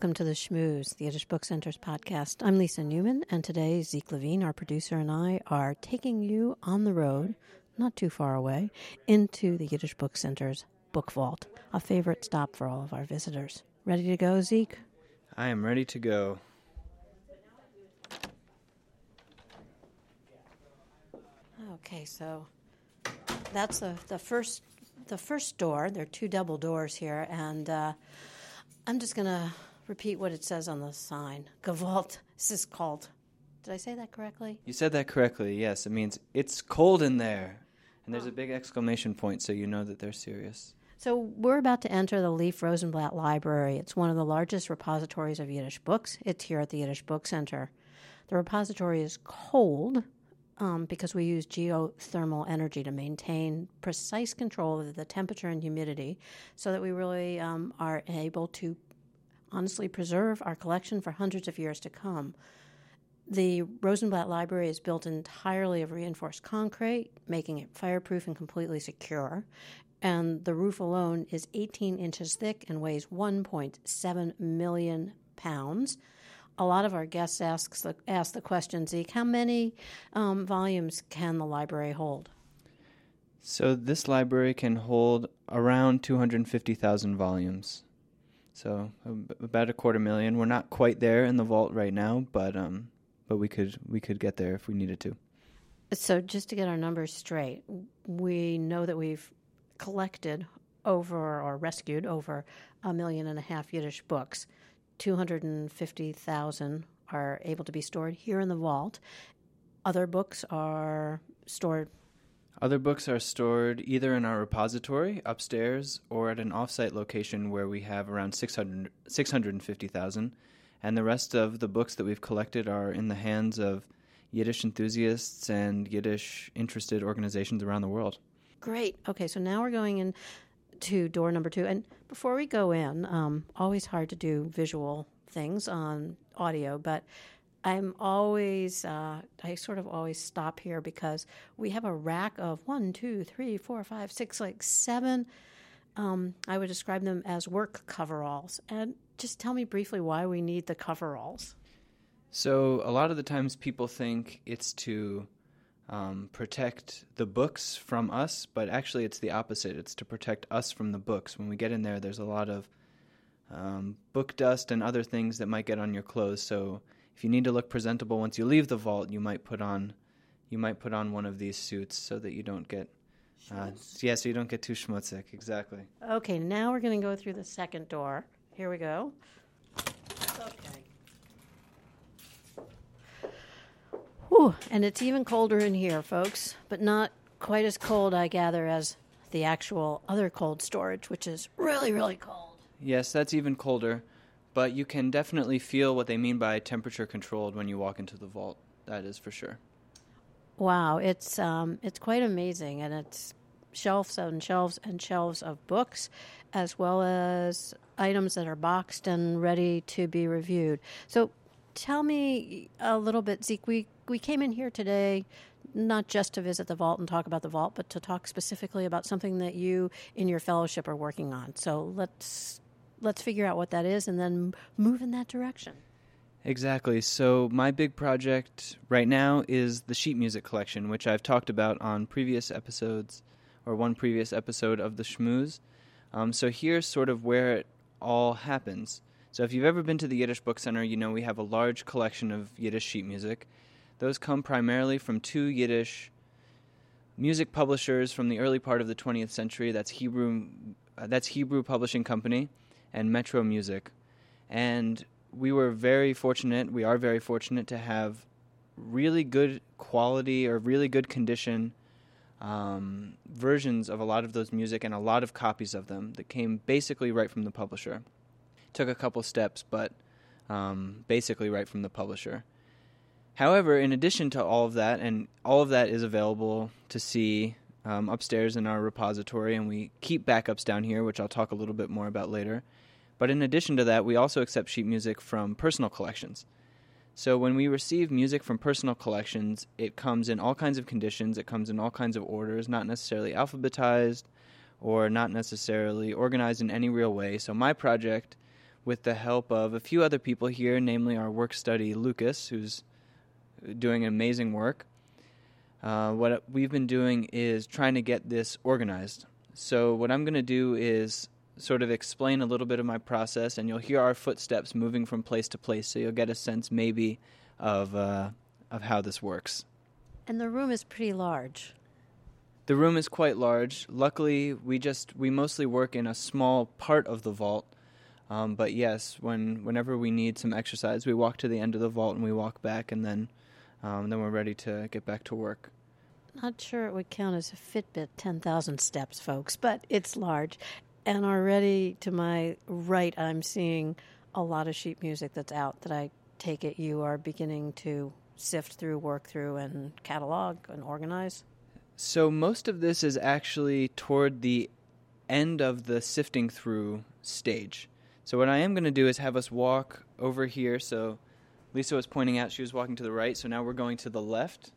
Welcome to the Shmooze, the Yiddish Book Center's podcast. I'm Lisa Newman, and today Zeke Levine, our producer, and I are taking you on the road, not too far away, into the Yiddish Book Center's Book Vault, a favorite stop for all of our visitors. Ready to go, Zeke? I am ready to go. Okay, so that's the, the first the first door. There are two double doors here, and uh, I'm just going to repeat what it says on the sign. Gevalt. This is called. Did I say that correctly? You said that correctly. Yes, it means it's cold in there, and there's a big exclamation point, so you know that they're serious. So we're about to enter the Leif Rosenblatt Library. It's one of the largest repositories of Yiddish books. It's here at the Yiddish Book Center. The repository is cold um, because we use geothermal energy to maintain precise control of the temperature and humidity so that we really um, are able to honestly preserve our collection for hundreds of years to come. The Rosenblatt Library is built entirely of reinforced concrete, making it fireproof and completely secure. And the roof alone is 18 inches thick and weighs 1.7 million pounds a lot of our guests asks the, ask the question, Zeke, how many um, volumes can the library hold? So this library can hold around 250,000 volumes. So about a quarter million. We're not quite there in the vault right now, but um, but we could we could get there if we needed to. So just to get our numbers straight, we know that we've collected over or rescued over a million and a half Yiddish books. 250,000 are able to be stored here in the vault. Other books are stored. Other books are stored either in our repository upstairs or at an offsite location where we have around 600, 650,000. And the rest of the books that we've collected are in the hands of Yiddish enthusiasts and Yiddish interested organizations around the world. Great. Okay, so now we're going in to door number two. And before we go in, um, always hard to do visual things on audio, but I'm always, uh, I sort of always stop here because we have a rack of one, two, three, four, five, six, like seven. Um, I would describe them as work coveralls. And just tell me briefly why we need the coveralls. So, a lot of the times people think it's to um, protect the books from us, but actually it's the opposite. It's to protect us from the books. When we get in there, there's a lot of um, book dust and other things that might get on your clothes. So if you need to look presentable once you leave the vault, you might put on you might put on one of these suits so that you don't get uh, yeah, so you don't get too schmutzig. Exactly. Okay, now we're going to go through the second door. Here we go. Okay. Whew, and it's even colder in here, folks, but not quite as cold, I gather, as the actual other cold storage, which is really, really cold. Yes, that's even colder, but you can definitely feel what they mean by temperature controlled when you walk into the vault. That is for sure. Wow, it's um, it's quite amazing, and it's shelves and shelves and shelves of books, as well as items that are boxed and ready to be reviewed. So, tell me a little bit, Zeke. We we came in here today not just to visit the vault and talk about the vault, but to talk specifically about something that you in your fellowship are working on. So let's let's figure out what that is and then move in that direction. Exactly. So my big project right now is the sheet music collection, which I've talked about on previous episodes or one previous episode of the Shmooze. Um, so here's sort of where it all happens. So if you've ever been to the Yiddish Book Center, you know we have a large collection of Yiddish sheet music. Those come primarily from two Yiddish music publishers from the early part of the 20th century. That's Hebrew, uh, that's Hebrew Publishing Company and Metro Music. And we were very fortunate, we are very fortunate to have really good quality or really good condition um, versions of a lot of those music and a lot of copies of them that came basically right from the publisher. Took a couple steps, but um, basically right from the publisher. However, in addition to all of that, and all of that is available to see um, upstairs in our repository, and we keep backups down here, which I'll talk a little bit more about later. But in addition to that, we also accept sheet music from personal collections. So when we receive music from personal collections, it comes in all kinds of conditions, it comes in all kinds of orders, not necessarily alphabetized or not necessarily organized in any real way. So my project with the help of a few other people here, namely our work study Lucas, who's doing amazing work. Uh, what we've been doing is trying to get this organized. So, what I'm going to do is sort of explain a little bit of my process, and you'll hear our footsteps moving from place to place, so you'll get a sense maybe of uh, of how this works. And the room is pretty large. The room is quite large. Luckily, we just we mostly work in a small part of the vault. Um, but yes, when whenever we need some exercise, we walk to the end of the vault and we walk back, and then um, then we're ready to get back to work. Not sure it would count as a Fitbit 10,000 steps, folks, but it's large. And already to my right, I'm seeing a lot of sheet music that's out that I take it you are beginning to sift through, work through, and catalog and organize. So most of this is actually toward the end of the sifting through stage. So what I am going to do is have us walk over here. So Lisa was pointing out she was walking to the right, so now we're going to the left.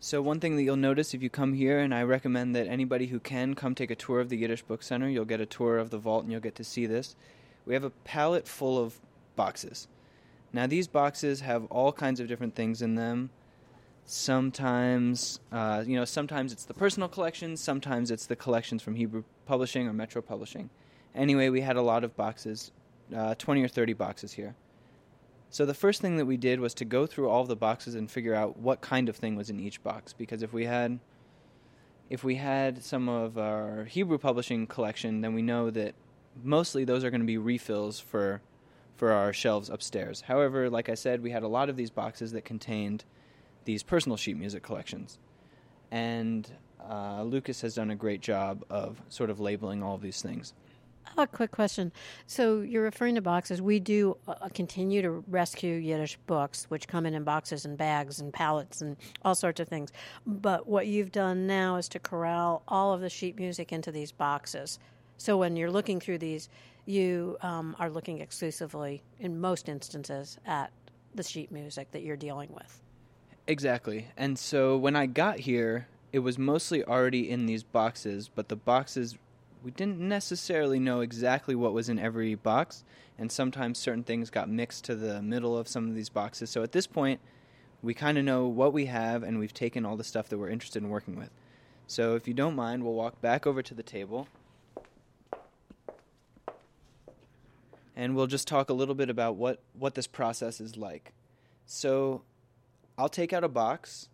So one thing that you'll notice if you come here, and I recommend that anybody who can come take a tour of the Yiddish Book Center, you'll get a tour of the vault and you'll get to see this. We have a pallet full of boxes. Now these boxes have all kinds of different things in them. Sometimes, uh, you know, sometimes it's the personal collections, sometimes it's the collections from Hebrew Publishing or Metro Publishing. Anyway, we had a lot of boxes, uh, 20 or 30 boxes here. So the first thing that we did was to go through all the boxes and figure out what kind of thing was in each box. Because if we had, if we had some of our Hebrew publishing collection, then we know that mostly those are going to be refills for for our shelves upstairs. However, like I said, we had a lot of these boxes that contained these personal sheet music collections, and uh, Lucas has done a great job of sort of labeling all of these things a quick question. So you're referring to boxes. We do uh, continue to rescue Yiddish books, which come in in boxes and bags and pallets and all sorts of things. But what you've done now is to corral all of the sheet music into these boxes. So when you're looking through these, you um, are looking exclusively, in most instances, at the sheet music that you're dealing with. Exactly. And so when I got here, it was mostly already in these boxes, but the boxes we didn't necessarily know exactly what was in every box, and sometimes certain things got mixed to the middle of some of these boxes. So at this point, we kind of know what we have, and we've taken all the stuff that we're interested in working with. So if you don't mind, we'll walk back over to the table. And we'll just talk a little bit about what, what this process is like. So I'll take out a box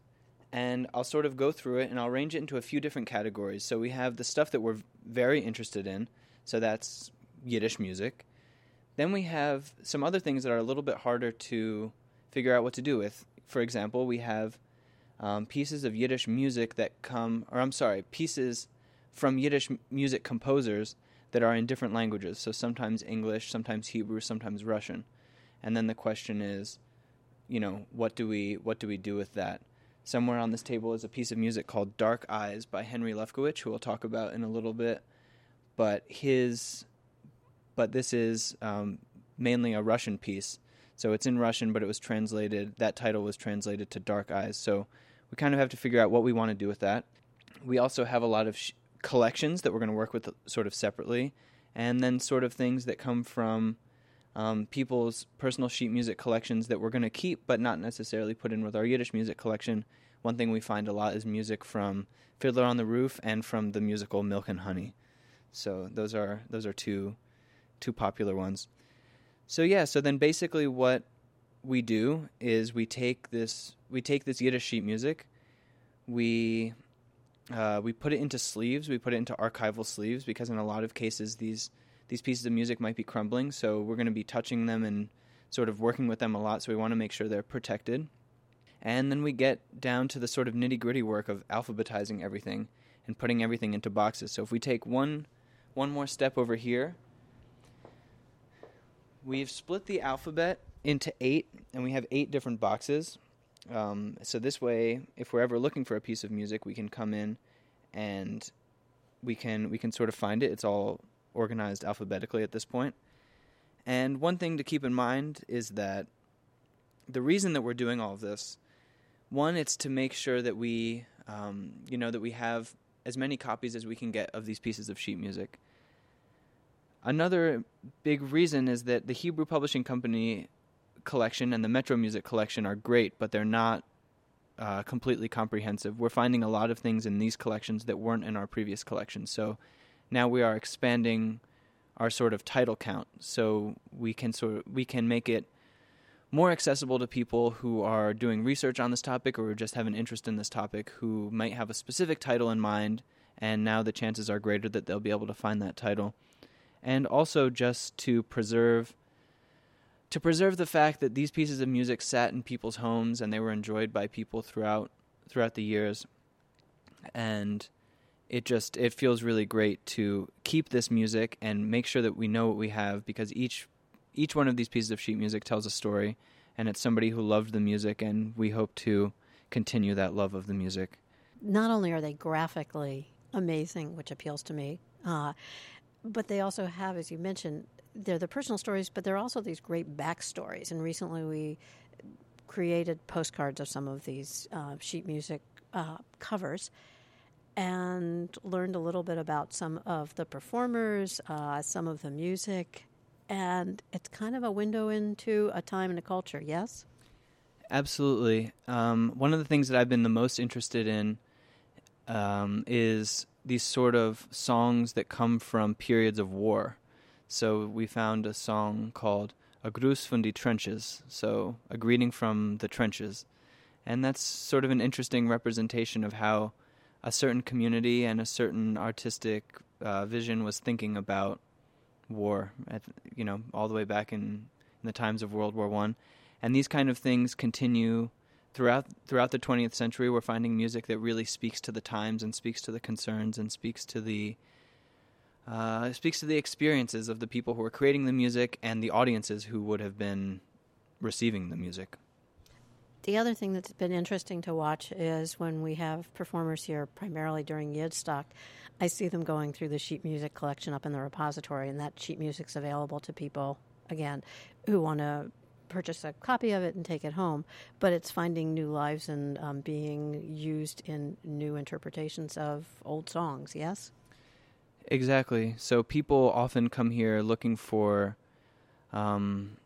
and I'll sort of go through it and I'll arrange it into a few different categories. So we have the stuff that we're very interested in, so that's Yiddish music. Then we have some other things that are a little bit harder to figure out what to do with. For example, we have um, pieces of Yiddish music that come, or I'm sorry, pieces from Yiddish music composers that are in different languages. So sometimes English, sometimes Hebrew, sometimes Russian. And then the question is, you know, what do we what do we do with that? Somewhere on this table is a piece of music called Dark Eyes by Henry Lefkowitz, who we'll talk about in a little bit. But his, but this is um, mainly a Russian piece. So it's in Russian, but it was translated, that title was translated to Dark Eyes. So we kind of have to figure out what we want to do with that. We also have a lot of sh- collections that we're going to work with sort of separately, and then sort of things that come from um, people's personal sheet music collections that we're going to keep, but not necessarily put in with our Yiddish music collection. One thing we find a lot is music from Fiddler on the Roof and from the musical Milk and Honey. So those are those are two two popular ones. So yeah, so then basically what we do is we take this we take this Yiddish sheet music, we uh, we put it into sleeves, we put it into archival sleeves because in a lot of cases these these pieces of music might be crumbling, so we're going to be touching them and sort of working with them a lot, so we want to make sure they're protected. And then we get down to the sort of nitty gritty work of alphabetizing everything and putting everything into boxes. So if we take one one more step over here, we've split the alphabet into eight, and we have eight different boxes. Um, so this way, if we're ever looking for a piece of music, we can come in and we can we can sort of find it. It's all organized alphabetically at this point. And one thing to keep in mind is that the reason that we're doing all of this, one, it's to make sure that we, um, you know, that we have as many copies as we can get of these pieces of sheet music. Another big reason is that the Hebrew Publishing Company collection and the Metro Music collection are great, but they're not uh, completely comprehensive. We're finding a lot of things in these collections that weren't in our previous collections. So now we are expanding our sort of title count, so we can sort of, we can make it more accessible to people who are doing research on this topic or just have an interest in this topic who might have a specific title in mind, and now the chances are greater that they'll be able to find that title. And also just to preserve to preserve the fact that these pieces of music sat in people's homes and they were enjoyed by people throughout throughout the years. And it just it feels really great to keep this music and make sure that we know what we have because each each one of these pieces of sheet music tells a story, and it's somebody who loved the music, and we hope to continue that love of the music. Not only are they graphically amazing, which appeals to me, uh, but they also have, as you mentioned, they're the personal stories, but they're also these great backstories. And recently we created postcards of some of these uh, sheet music uh, covers and learned a little bit about some of the performers, uh, some of the music, and it's kind of a window into a time and a culture, yes? Absolutely. Um, one of the things that I've been the most interested in um, is these sort of songs that come from periods of war. So we found a song called A Gruß von die Trenches, so a greeting from the trenches. And that's sort of an interesting representation of how a certain community and a certain artistic uh, vision was thinking about war, at, you know, all the way back in, in the times of World War One, and these kind of things continue throughout throughout the 20th century. We're finding music that really speaks to the times and speaks to the concerns and speaks to the uh, speaks to the experiences of the people who are creating the music and the audiences who would have been receiving the music. The other thing that's been interesting to watch is when we have performers here, primarily during Yidstock, I see them going through the sheet music collection up in the repository, and that sheet music's available to people again who want to purchase a copy of it and take it home. But it's finding new lives and um, being used in new interpretations of old songs. Yes. Exactly. So people often come here looking for, um,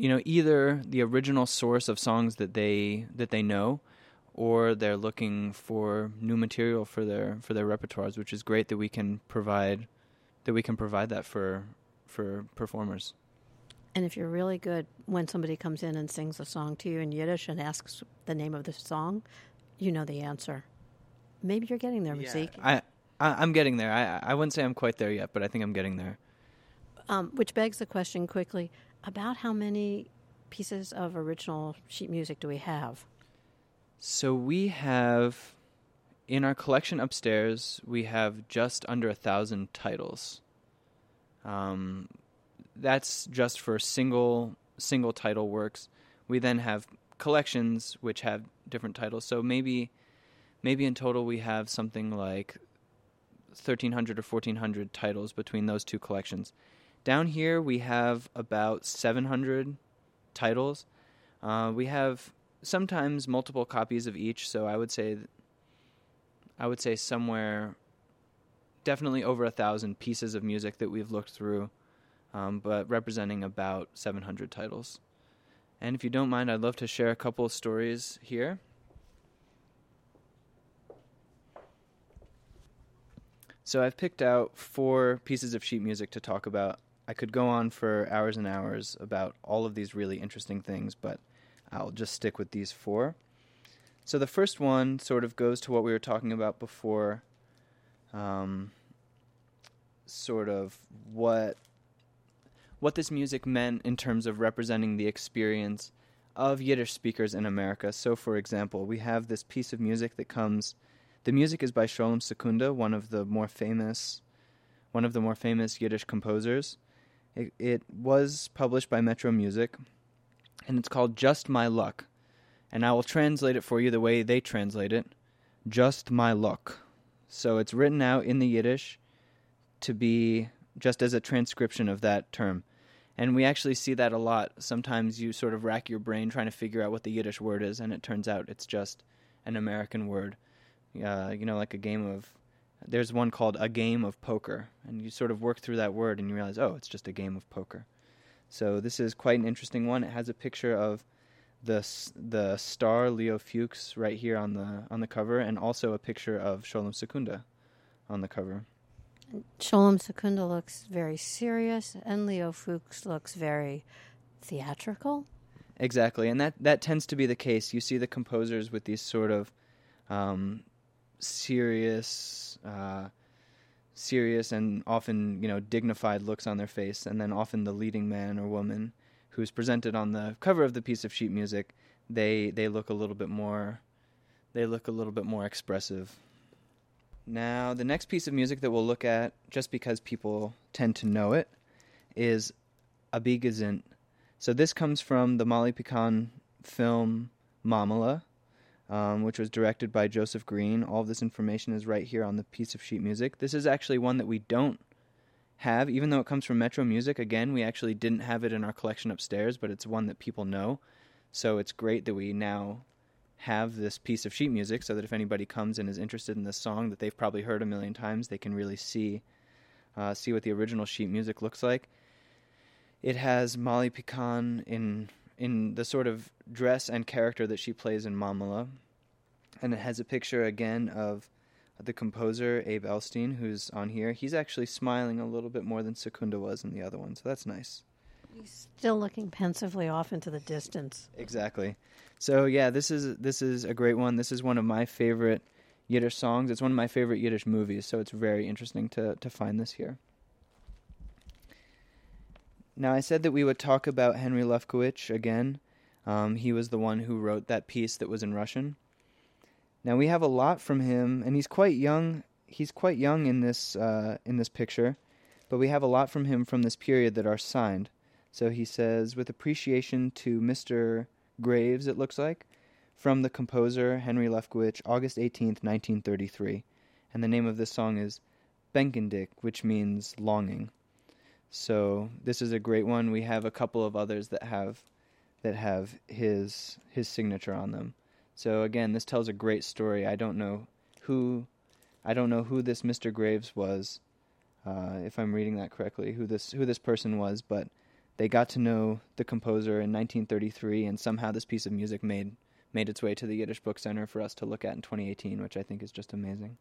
you know, either the original source of songs that they that they know, or they're looking for new material for their for their repertoires, which is great that we can provide that we can provide that for for performers. And if you're really good, when somebody comes in and sings a song to you in Yiddish and asks the name of the song, you know the answer. Maybe you're getting there, yeah, I, I am getting there. I I wouldn't say I'm quite there yet, but I think I'm getting there. Um, which begs the question quickly about how many pieces of original sheet music do we have? So we have in our collection upstairs, we have just under a thousand titles. Um, that's just for single single title works. We then have collections which have different titles. So maybe maybe in total we have something like 1300 or 1400 titles between those two collections. Down here we have about 700 titles. Uh, we have sometimes multiple copies of each. So I would say, I would say somewhere, definitely over a thousand pieces of music that we've looked through, um, but representing about 700 titles. And if you don't mind, I'd love to share a couple of stories here. So I've picked out four pieces of sheet music to talk about. I could go on for hours and hours about all of these really interesting things, but I'll just stick with these four. So the first one sort of goes to what we were talking about before, um, sort of what what this music meant in terms of representing the experience of Yiddish speakers in America. So, for example, we have this piece of music that comes. The music is by Sholem Secunda, one of the more famous, one of the more famous Yiddish composers. It, it was published by Metro Music and it's called Just My Luck. And I will translate it for you the way they translate it Just My Luck. So it's written out in the Yiddish to be just as a transcription of that term. And we actually see that a lot. Sometimes you sort of rack your brain trying to figure out what the Yiddish word is, and it turns out it's just an American word. Uh, you know, like a game of there's one called A Game of Poker, and you sort of work through that word and you realize, oh, it's just a game of poker. So this is quite an interesting one. It has a picture of the the star Leo Fuchs right here on the on the cover, and also a picture of Sholem Secunda on the cover. Sholem Secunda looks very serious, and Leo Fuchs looks very theatrical. Exactly, and that that tends to be the case. You see the composers with these sort of um, serious, uh, serious, and often you know dignified looks on their face, and then often the leading man or woman who's presented on the cover of the piece of sheet music, they they look a little bit more, they look a little bit more expressive. Now, the next piece of music that we'll look at, just because people tend to know it, is Abi Gezunt. So this comes from the Molly Picon film Mamele, um, which was directed by Joseph Green. All this information is right here on the piece of sheet music. This is actually one that we don't have, even though it comes from Metro Music. Again, we actually didn't have it in our collection upstairs, but it's one that people know. So it's great that we now have this piece of sheet music so that if anybody comes and is interested in this song that they've probably heard a million times, they can really see uh, see what the original sheet music looks like. It has Molly Picon in in the sort of dress and character that she plays in Mamele. And it has a picture again of the composer, Abe Ellstein, who's on here. He's actually smiling a little bit more than Secunda was in the other one, so that's nice. He's still looking pensively off into the distance. Exactly. So yeah, this is this is a great one. This is one of my favorite Yiddish songs. It's one of my favorite Yiddish movies, so it's very interesting to to find this here. Now, I said that we would talk about Henry Lefkowitz again. Um, he was the one who wrote that piece that was in Russian. Now we have a lot from him, and he's quite young. He's quite young in this uh, in this picture, but we have a lot from him from this period that are signed. So he says, with appreciation to Mr. Graves, it looks like, from the composer Henry Lefkowitz, August 18th, 1933. And the name of this song is Benkendik, which means longing. So this is a great one. We have a couple of others that have that have his his signature on them. So again, this tells a great story. I don't know who I don't know who this Mr. Graves was, uh, if I'm reading that correctly, who this who this person was, but they got to know the composer in 1933, and somehow this piece of music made made its way to the Yiddish Book Center for us to look at in 2018, which I think is just amazing.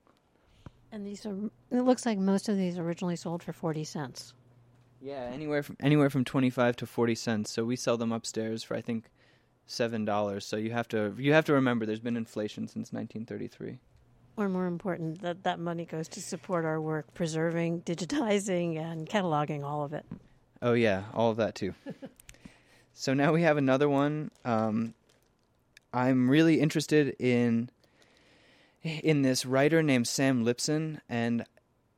And these are it looks like most of these originally sold for 40 cents. Yeah, anywhere from anywhere from twenty five to forty cents. So we sell them upstairs for I think seven dollars. So you have to you have to remember there's been inflation since nineteen thirty three. Or more important, that that money goes to support our work, preserving, digitizing, and cataloging all of it. Oh yeah, all of that too. so now we have another one. Um, I'm really interested in in this writer named Sam Liptzin, and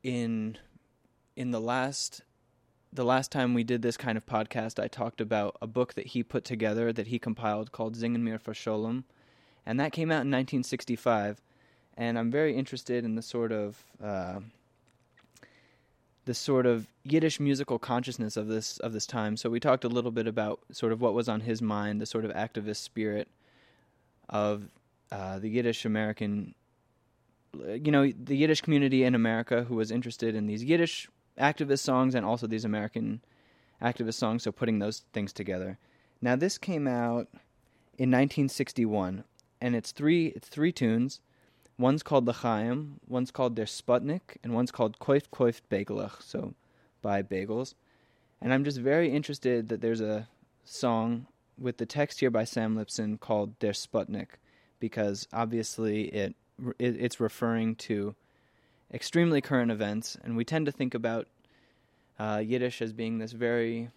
in in the last the last time we did this kind of podcast, I talked about a book that he put together that he compiled called Singen mir for Sholem, and that came out in 1965. And I'm very interested in the sort of uh, the sort of Yiddish musical consciousness of this of this time. So we talked a little bit about sort of what was on his mind, the sort of activist spirit of uh, the Yiddish American, you know, the Yiddish community in America who was interested in these Yiddish activist songs and also these American activist songs. So putting those things together. Now this came out in 1961, and it's three it's three tunes. One's called L'chaim, one's called Der Sputnik, and one's called Koift Koift Begelach, so by bagels. And I'm just very interested that there's a song with the text here by Sam Liptzin called Der Sputnik, because obviously it, it it's referring to extremely current events, and we tend to think about uh, Yiddish as being this very,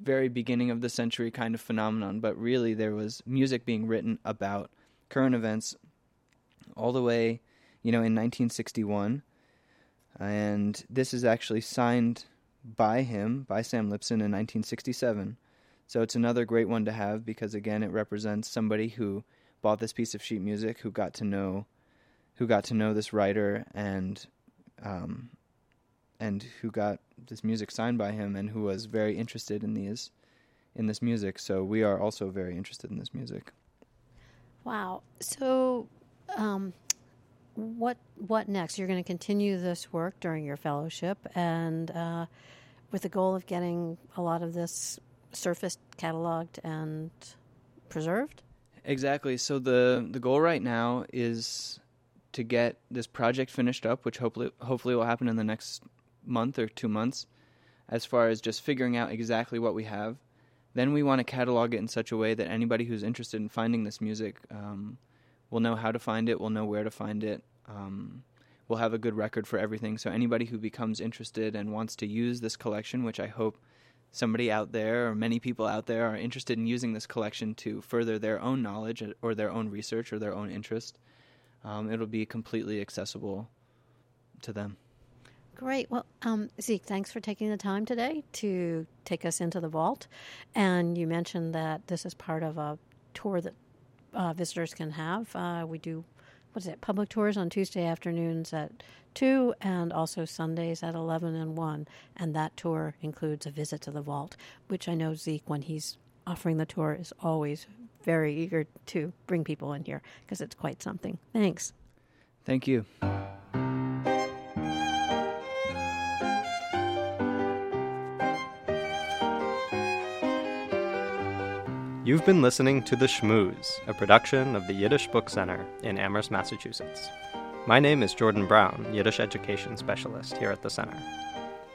very beginning of the century kind of phenomenon, but really there was music being written about current events all the way, you know, in 1961. And this is actually signed by him, by Sam Liptzin, in 1967. So it's another great one to have because, again, it represents somebody who bought this piece of sheet music, who got to know who got to know this writer and um, and who got this music signed by him and who was very interested in these in this music. So we are also very interested in this music. Wow. So um, what what next? You're going to continue this work during your fellowship, and uh, with the goal of getting a lot of this surfaced, cataloged, and preserved. Exactly. So the the goal right now is to get this project finished up, which hopefully hopefully will happen in the next month or two months. As far as just figuring out exactly what we have, then we want to catalog it in such a way that anybody who's interested in finding this music um, will know how to find it, will know where to find it. Um, we'll have a good record for everything. So anybody who becomes interested and wants to use this collection, which I hope somebody out there or many people out there are interested in using this collection to further their own knowledge or their own research or their own interest, um, it'll be completely accessible to them. Great. Well, um, Zeke, thanks for taking the time today to take us into the vault. And you mentioned that this is part of a tour that uh, visitors can have. Uh, we do, what is it, public tours on Tuesday afternoons at 2 and also Sundays at 11 and 1. And that tour includes a visit to the vault, which I know Zeke, when he's offering the tour, is always very eager to bring people in here because it's quite something. Thanks. Thank you. You've been listening to The Shmooze, a production of the Yiddish Book Center in Amherst, Massachusetts. My name is Jordan Brown, Yiddish Education Specialist here at the Center.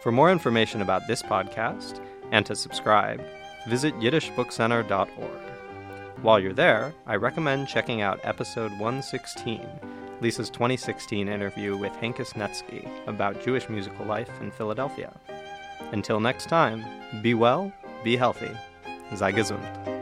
For more information about this podcast and to subscribe, visit yiddishbookcenter.org. While you're there, I recommend checking out episode 116, Lisa's 2016 interview with Hankus Netsky about Jewish musical life in Philadelphia. Until next time, be well, be healthy. Sei gesund.